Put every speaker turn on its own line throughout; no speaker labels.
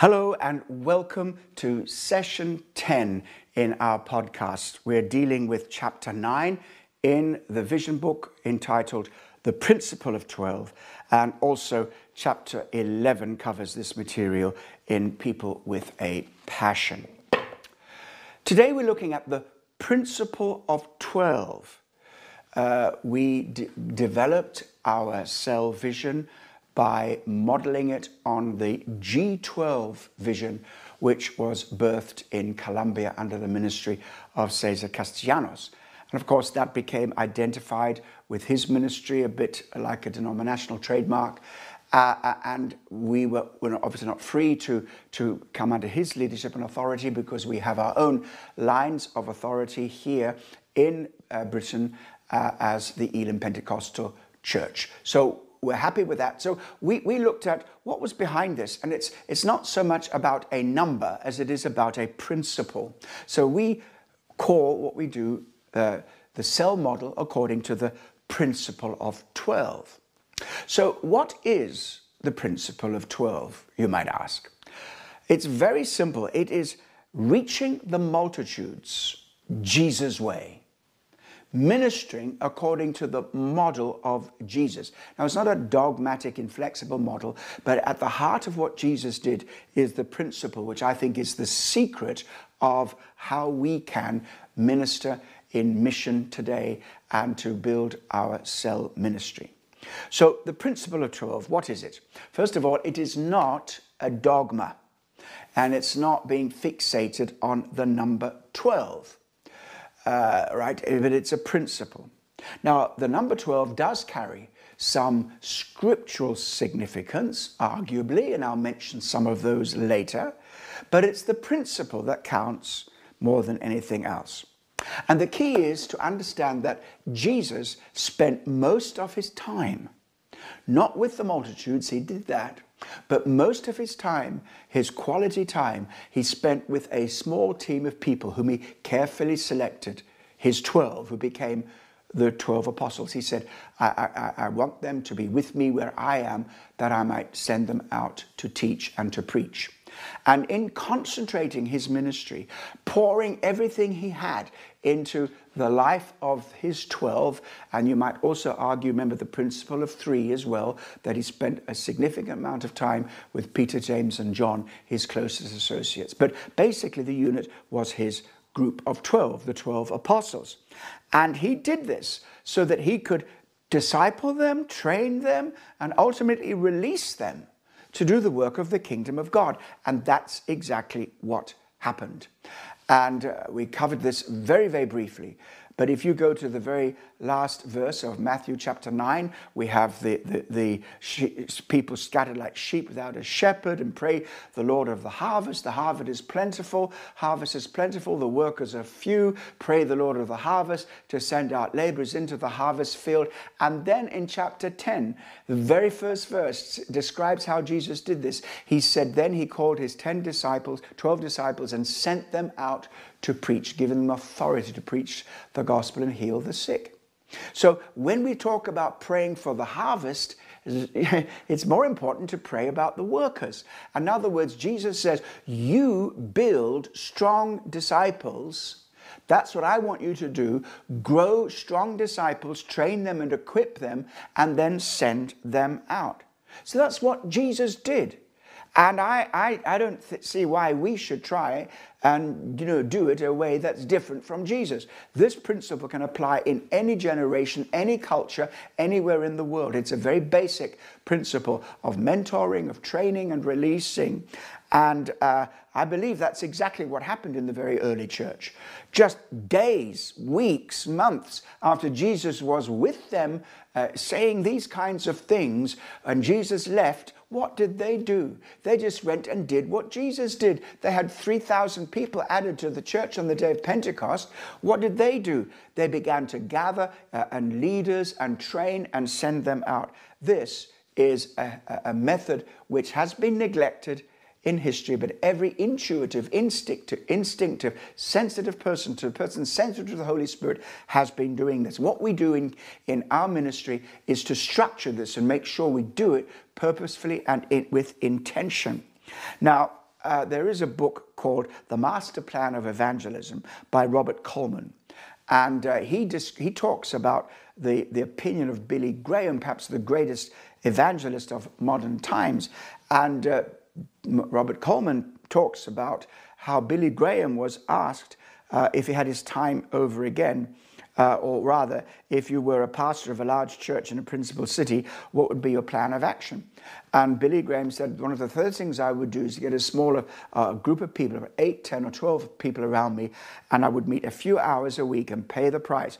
Hello and welcome to session 10 in our podcast. We're dealing with chapter 9 in the vision book entitled The Principle of 12, and also chapter 11 covers this material in People with a Passion. Today we're looking at the principle of 12. Uh, we d- developed our cell vision by modeling it on the G12 vision, which was birthed in Colombia under the ministry of Cesar Castellanos. And of course, that became identified with his ministry, a bit like a denominational trademark. Uh, uh and we were, were, obviously not free to, to come under his leadership and authority because we have our own lines of authority here in uh, Britain uh, as the Elim Pentecostal Church. So we're happy with that. So we, we looked at what was behind this, and it's, it's not so much about a number as it is about a principle. So we call what we do uh, the cell model according to the principle of 12. So, what is the principle of 12, you might ask? It's very simple. It is reaching the multitudes Jesus' way ministering according to the model of Jesus. Now, it's not a dogmatic, inflexible model, but at the heart of what Jesus did is the principle, which I think is the secret of how we can minister in mission today and to build our cell ministry. So, the principle of 12, what is it? First of all, it is not a dogma and it's not being fixated on the number 12 uh, right? But it's a principle. Now, the number 12 does carry some scriptural significance, arguably, and I'll mention some of those later, but it's the principle that counts more than anything else. And the key is to understand that Jesus spent most of his time, not with the multitudes, he did that, but most of his time, his quality time, he spent with a small team of people whom he carefully selected, his 12, who became the 12 apostles. He said, I, I, I want them to be with me where I am, that I might send them out to teach and to preach. And in concentrating his ministry, pouring everything he had into the life of his 12, and you might also argue, remember the principle of three as well, that he spent a significant amount of time with Peter, James, and John, his closest associates. But basically, the unit was his group of 12, the 12 apostles. And he did this so that he could disciple them, train them, and ultimately release them to do the work of the kingdom of God. And that's exactly what happened. And uh, we covered this very, very briefly. But if you go to the very last verse of Matthew chapter 9, we have the, the, the people scattered like sheep without a shepherd and pray the Lord of the harvest. The harvest is plentiful. Harvest is plentiful. The workers are few. Pray the Lord of the harvest to send out laborers into the harvest field. And then in chapter 10, the very first verse describes how Jesus did this. He said, Then he called his 10 disciples, 12 disciples, and sent them out to preach, giving them authority to preach the gospel and heal the sick. So when we talk about praying for the harvest, it's more important to pray about the workers. In other words, Jesus says, You build strong disciples. That's what I want you to do. Grow strong disciples, train them and equip them, and then send them out. So that's what Jesus did. And I, I, I don't see why we should try and you know do it a way that's different from Jesus. This principle can apply in any generation, any culture, anywhere in the world. It's a very basic principle of mentoring, of training and releasing. And uh, I believe that's exactly what happened in the very early church. Just days, weeks, months after Jesus was with them uh, saying these kinds of things, and Jesus left, what did they do? They just went and did what Jesus did. They had 3,000 people added to the church on the day of Pentecost. What did they do? They began to gather uh, and leaders and train and send them out. This is a, a method which has been neglected in history, but every intuitive, instinctive, instinctive, sensitive person to a person sensitive to the Holy Spirit has been doing this. What we do in, in our ministry is to structure this and make sure we do it purposefully and it, with intention. Now, uh, there is a book called The Master Plan of Evangelism by Robert Coleman. And uh, he, dis- he talks about the, the opinion of Billy Graham, perhaps the greatest evangelist of modern times. And uh, Robert Coleman talks about how Billy Graham was asked uh, if he had his time over again uh, or rather, if you were a pastor of a large church in a principal city, what would be your plan of action? And Billy Graham said, one of the first things I would do is get a smaller uh, group of people, eight, ten, or 12 people around me, and I would meet a few hours a week and pay the price.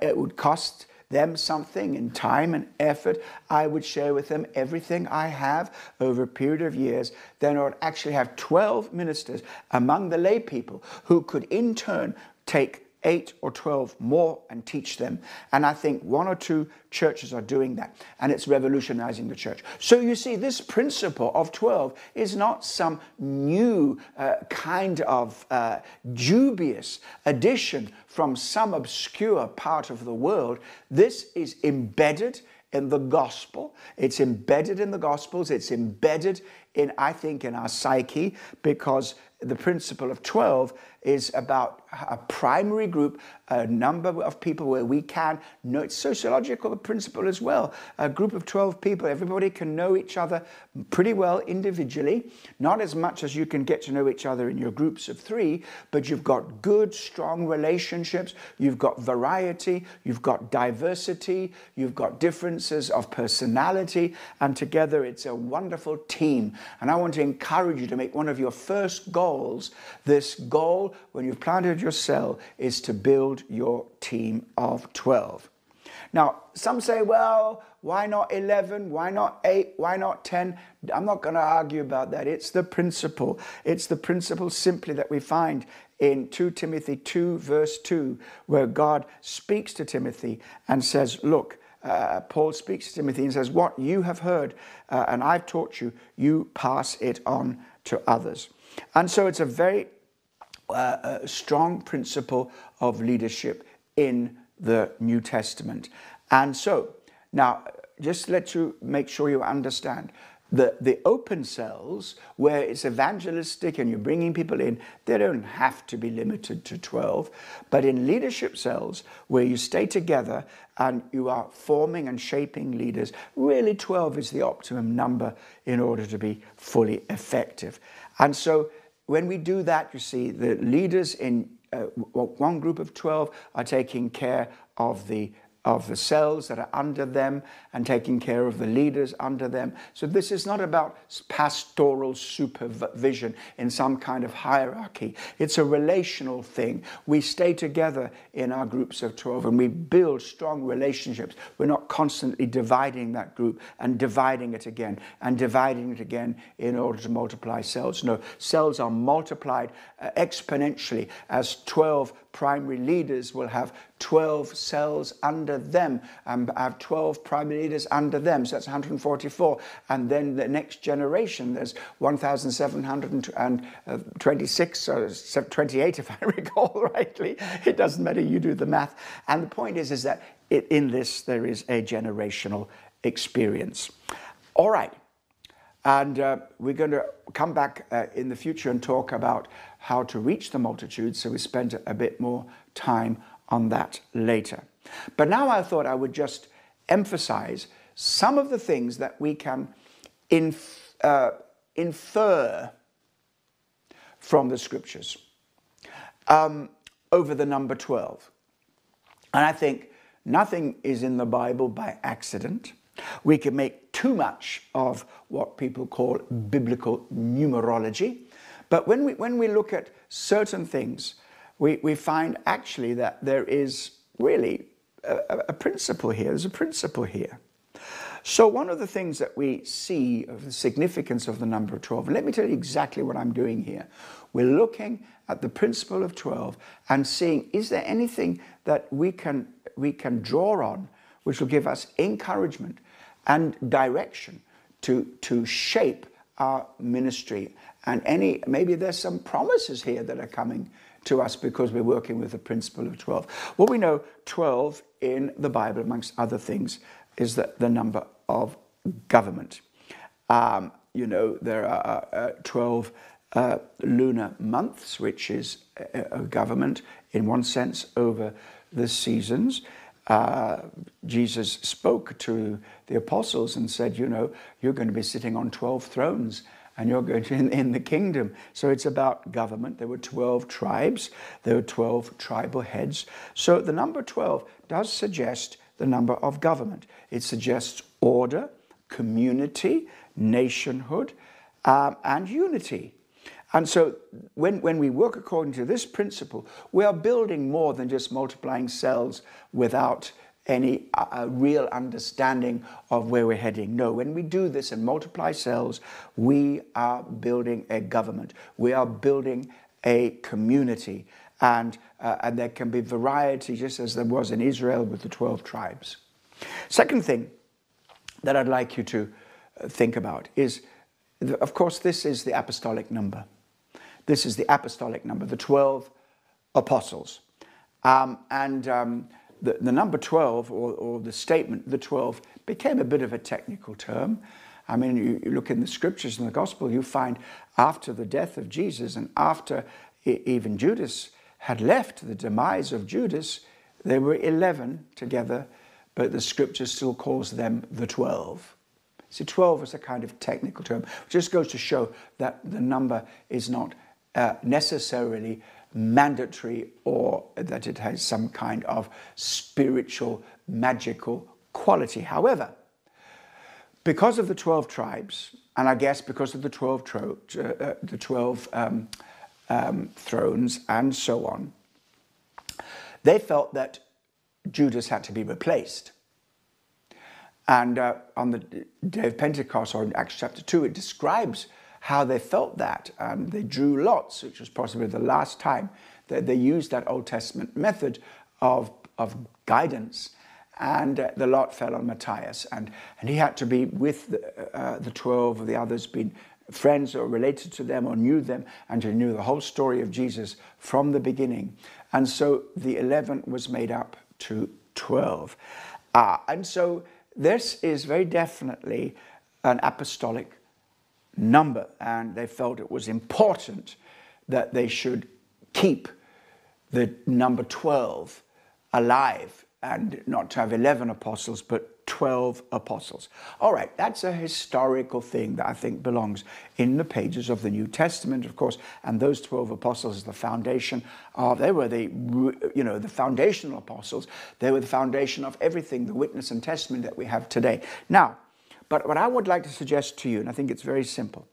It would cost them something in time and effort. I would share with them everything I have over a period of years. Then I would actually have 12 ministers among the lay people who could in turn take eight or 12 more and teach them. And I think one or two churches are doing that, and it's revolutionizing the church. So you see, this principle of 12 is not some new uh, kind of uh, dubious addition from some obscure part of the world. This is embedded in the gospel. It's embedded in the gospels. It's embedded in, I think, in our psyche because the principle of 12 is about a primary group, a number of people where we can know it's sociological principle as well. A group of 12 people, everybody can know each other pretty well individually, not as much as you can get to know each other in your groups of three, but you've got good, strong relationships, you've got variety, you've got diversity, you've got differences of personality, and together it's a wonderful team. And I want to encourage you to make one of your first goals this goal when you've planted your cell is to build your team of 12. Now, some say, well, why not 11? Why not 8? Why not 10? I'm not going to argue about that. It's the principle. It's the principle simply that we find in 2 Timothy 2, verse 2, where God speaks to Timothy and says, Look, uh, Paul speaks to Timothy and says, What you have heard uh, and I've taught you, you pass it on to others. And so it's a very uh, a strong principle of leadership in the New Testament. And so, now, just let you make sure you understand the, the open cells where it's evangelistic and you're bringing people in, they don't have to be limited to 12. But in leadership cells where you stay together and you are forming and shaping leaders, really 12 is the optimum number in order to be fully effective. And so when we do that, you see, the leaders in uh, one group of 12 are taking care of the of the cells that are under them and taking care of the leaders under them. So this is not about pastoral supervision in some kind of hierarchy. It's a relational thing. We stay together in our groups of 12 and we build strong relationships. We're not constantly dividing that group and dividing it again and dividing it again in order to multiply cells. No, cells are multiplied uh, exponentially as 12 primary leaders will have 12 cells under them and have 12 primary leaders under them. So that's 144. And then the next generation, there's 1,726 or 28, if I recall rightly. It doesn't matter, you do the math. And the point is, is that it, in this, there is a generational experience. All right. And uh, we're going to come back uh, in the future and talk about how to reach the multitude. So we spent a bit more time on that later. But now I thought I would just emphasize some of the things that we can inf- uh, infer from the scriptures um, over the number 12. And I think nothing is in the Bible by accident. We can make too much of what people call biblical numerology. But when we, when we look at certain things, we, we find actually that there is really a, a principle here. There's a principle here. So, one of the things that we see of the significance of the number 12, and let me tell you exactly what I'm doing here. We're looking at the principle of 12 and seeing is there anything that we can, we can draw on which will give us encouragement and direction to, to shape our ministry. And any maybe there's some promises here that are coming to us because we're working with the principle of 12. What we know 12 in the Bible, amongst other things, is the, the number of government. Um, you know, there are uh, 12 uh, lunar months, which is a, a, government in one sense over the seasons. Uh, Jesus spoke to the apostles and said, You know, you're going to be sitting on 12 thrones and you're going to in, in the kingdom. So it's about government. There were 12 tribes, there were 12 tribal heads. So the number 12 does suggest the number of government. It suggests order, community, nationhood, um, and unity. And so when, when we work according to this principle, we are building more than just multiplying cells without any uh, real understanding of where we're heading. No, when we do this and multiply cells, we are building a government. We are building a community. And, uh, and there can be variety, just as there was in Israel with the 12 tribes. Second thing that I'd like you to uh, think about is, of course, this is the apostolic number. This is the apostolic number, the 12 apostles. Um, and um, the, the number 12, or, or the statement, the 12, became a bit of a technical term. I mean, you, you look in the scriptures and the gospel, you find after the death of Jesus and after even Judas had left, the demise of Judas, there were 11 together, but the scripture still calls them the 12. See, 12 is a kind of technical term, just goes to show that the number is not uh, necessarily mandatory or that it has some kind of spiritual, magical quality. However, because of the 12 tribes, and I guess because of the 12, tro- uh, the 12 um, um, thrones and so on, they felt that Judas had to be replaced. And uh, on the day of Pentecost, or in Acts chapter 2, it describes how they felt that. They drew lots, which was possibly the last time that they used that Old Testament method of, of guidance. And uh, the lot fell on Matthias, and, and he had to be with the, uh, the 12 of the others, being friends or related to them or knew them, and he knew the whole story of Jesus from the beginning. And so the 11 was made up to 12. Uh, and so this is very definitely an apostolic number, and they felt it was important that they should keep the number 12 alive and not to have 11 apostles, but 12 apostles. All right, that's a historical thing that I think belongs in the pages of the New Testament, of course, and those 12 apostles is the foundation of, they were the, you know, the foundational apostles. They were the foundation of everything, the witness and testimony that we have today. Now, but what I would like to suggest to you, and I think it's very simple,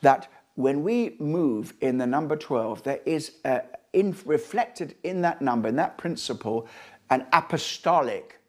that when we move in the number 12, there is a, in, reflected in that number, in that principle, an apostolic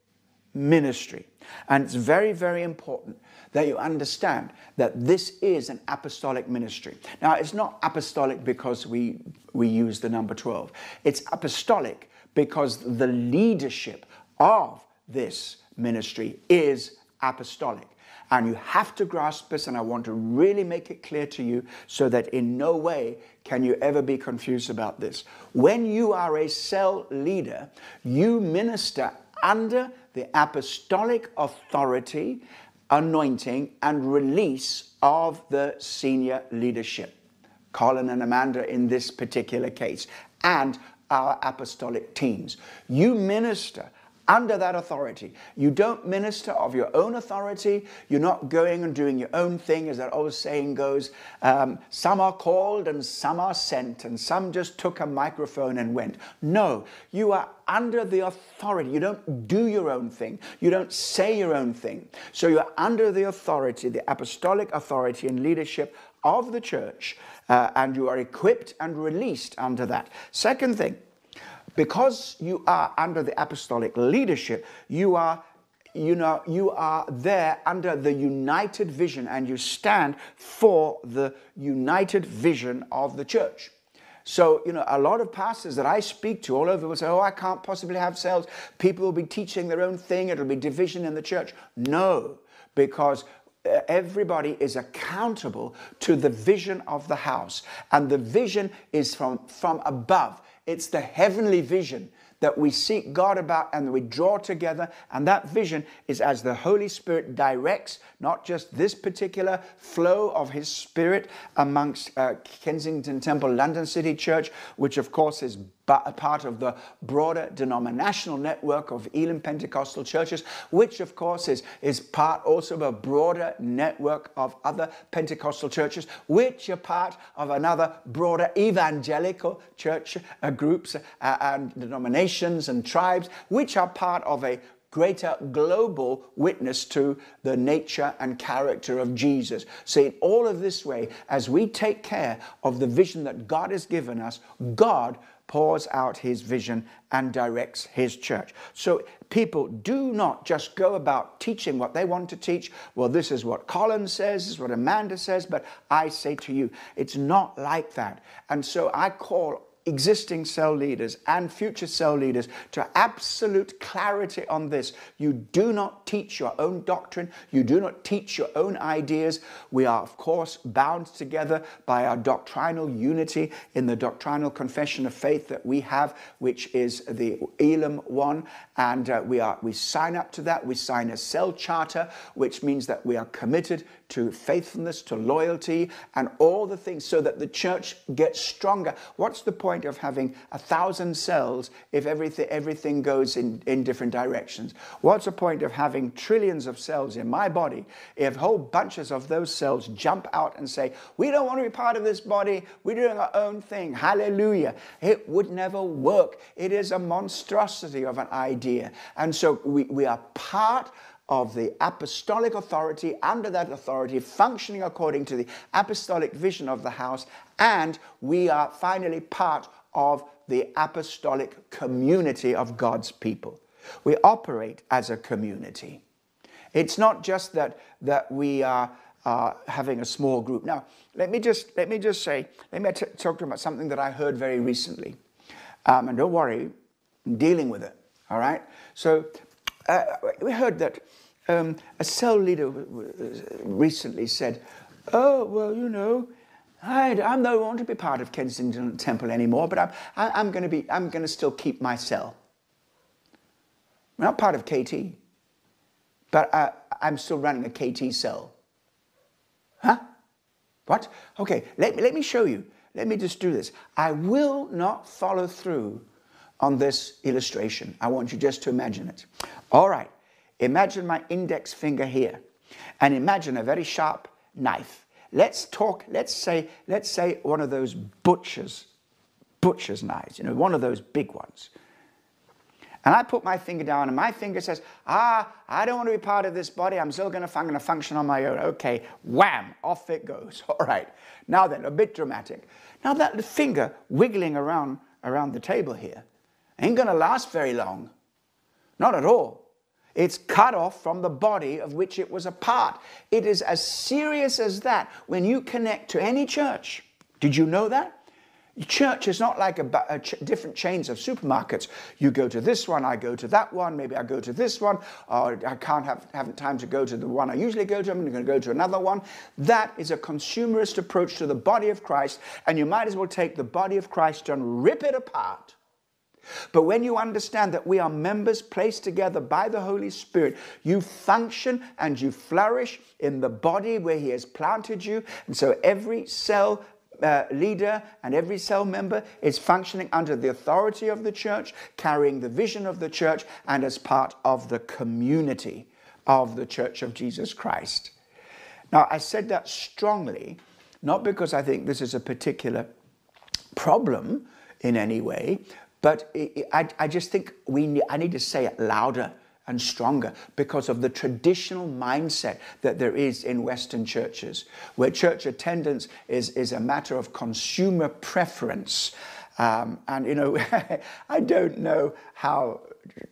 ministry. And it's very, very important that you understand that this is an apostolic ministry. Now, it's not apostolic because we, we use the number 12, it's apostolic because the leadership of this ministry is apostolic. And you have to grasp this, and I want to really make it clear to you so that in no way can you ever be confused about this. When you are a cell leader, you minister under the apostolic authority, anointing, and release of the senior leadership. Colin and Amanda in this particular case, and our apostolic teams. You minister under that authority. You don't minister of your own authority. You're not going and doing your own thing, as that old saying goes. Um, some are called and some are sent, and some just took a microphone and went. No, you are under the authority. You don't do your own thing. You don't say your own thing. So you're under the authority, the apostolic authority and leadership of the church, uh, and you are equipped and released under that. Second thing, because you are under the apostolic leadership, you are you know you are there under the united vision and you stand for the united vision of the church so, you know, a lot of pastors that I speak to all over will say, Oh, I can't possibly have cells. People will be teaching their own thing. It'll be division in the church. No, because uh, everybody is accountable to the vision of the house. And the vision is from, from above. It's the heavenly vision that we seek God about and we draw together. And that vision is as the Holy Spirit directs not just this particular flow of His Spirit amongst uh, Kensington Temple, London City Church, which of course is a part of the broader denominational network of Elim Pentecostal churches, which of course is, is part also of a broader network of other Pentecostal churches, which are part of another broader evangelical church uh, groups uh, and denominations and tribes, which are part of a greater global witness to the nature and character of Jesus. So, in all of this way, as we take care of the vision that God has given us, God pours out his vision and directs his church. So people do not just go about teaching what they want to teach. Well, this is what Colin says, this is what Amanda says, but I say to you, it's not like that. And so I call existing cell leaders and future cell leaders to absolute clarity on this. You do not teach your own doctrine, you do not teach your own ideas. We are, of course, bound together by our doctrinal unity in the doctrinal confession of faith that we have, which is the Elim one. And uh, we, are, we sign up to that. We sign a cell charter, which means that we are committed to faithfulness, to loyalty, and all the things so that the church gets stronger. What's the point of having a thousand cells if everything, everything goes in, in different directions? What's the point of having trillions of cells in my body if whole bunches of those cells jump out and say, We don't want to be part of this body, we're doing our own thing? Hallelujah. It would never work. It is a monstrosity of an idea. And so we, we are part of the apostolic authority, under that authority, functioning according to the apostolic vision of the house, and we are finally part of the apostolic community of God's people. We operate as a community. It's not just that, that we are uh, having a small group. Now, let me just, let me just say, let me talk to you about something that I heard very recently. Um, and don't worry, I'm dealing with it, all right? So, uh, we heard that um, a cell leader recently said, Oh, well, you know, I, I don't want to be part of Kensington Temple anymore, but I'm, I, I'm going to be, I'm going to still keep my cell. I'm not part of KT, but I, I'm still running a KT cell. Huh? What? Okay, let me, let me show you. Let me just do this. I will not follow through on this illustration. I want you just to imagine it. All right. Imagine my index finger here and imagine a very sharp knife. Let's talk, let's say, let's say one of those butcher's, butcher's knives, you know, one of those big ones. And I put my finger down, and my finger says, Ah, I don't want to be part of this body. I'm still going to, going to function on my own. Okay, wham, off it goes. All right. Now then, a bit dramatic. Now that finger wiggling around, around the table here ain't going to last very long. Not at all. It's cut off from the body of which it was a part. It is as serious as that when you connect to any church. Did you know that? Church is not like a, a ch- different chains of supermarkets. You go to this one, I go to that one, maybe I go to this one, or I can't have haven't time to go to the one I usually go to. I'm going to go to another one. That is a consumerist approach to the body of Christ, and you might as well take the body of Christ and rip it apart but when you understand that we are members placed together by the Holy Spirit, you function and you flourish in the body where He has planted you. And so every cell uh, leader and every cell member is functioning under the authority of the church, carrying the vision of the church, and as part of the community of the church of Jesus Christ. Now, I said that strongly, not because I think this is a particular problem in any way, but I, I just think we I need to say it louder and stronger because of the traditional mindset that there is in Western churches, where church attendance is, is a matter of consumer preference. Um, and, you know, I don't know how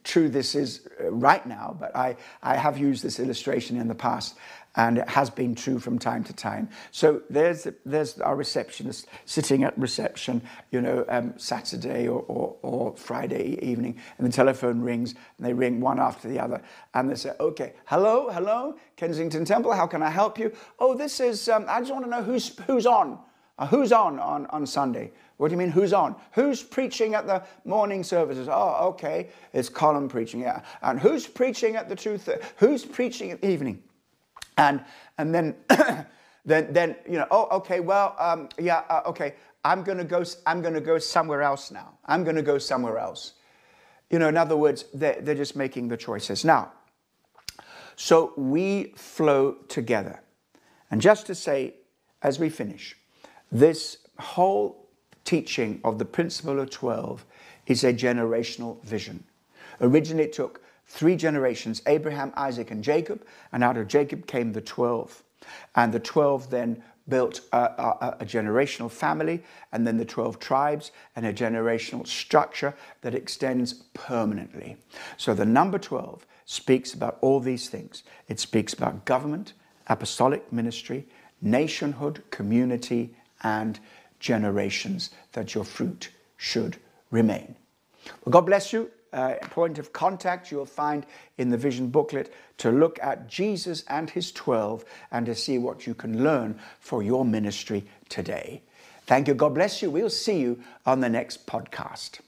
true this is right now, but I, I have used this illustration in the past and it has been true from time to time. So there's there's our receptionist sitting at reception, you know, um, Saturday or, or, or, Friday evening, and the telephone rings, and they ring one after the other, and they say, "Okay, hello, hello, Kensington Temple, how can I help you? Oh, this is. Um, I just want to know who's who's on." Uh, who's on, on on Sunday? What do you mean, who's on? Who's preaching at the morning services? Oh, okay, it's Colin preaching, yeah. And who's preaching at the truth? Who's preaching at the evening? And and then then then you know, oh, okay, well, um, yeah, uh, okay, I'm gonna go. I'm gonna go somewhere else now. I'm gonna go somewhere else. You know, in other words, they're, they're just making the choices now. So we flow together. And just to say, as we finish, this whole teaching of the principle of 12 is a generational vision. Originally, it took three generations Abraham, Isaac, and Jacob, and out of Jacob came the 12. And the 12 then built a, a, a, generational family, and then the 12 tribes, and a generational structure that extends permanently. So the number 12 speaks about all these things. It speaks about government, apostolic ministry, nationhood, community, and generations that your fruit should remain. Well, God bless you. Uh, point of contact you'll find in the vision booklet to look at Jesus and his 12 and to see what you can learn for your ministry today. Thank you. God bless you. We'll see you on the next podcast.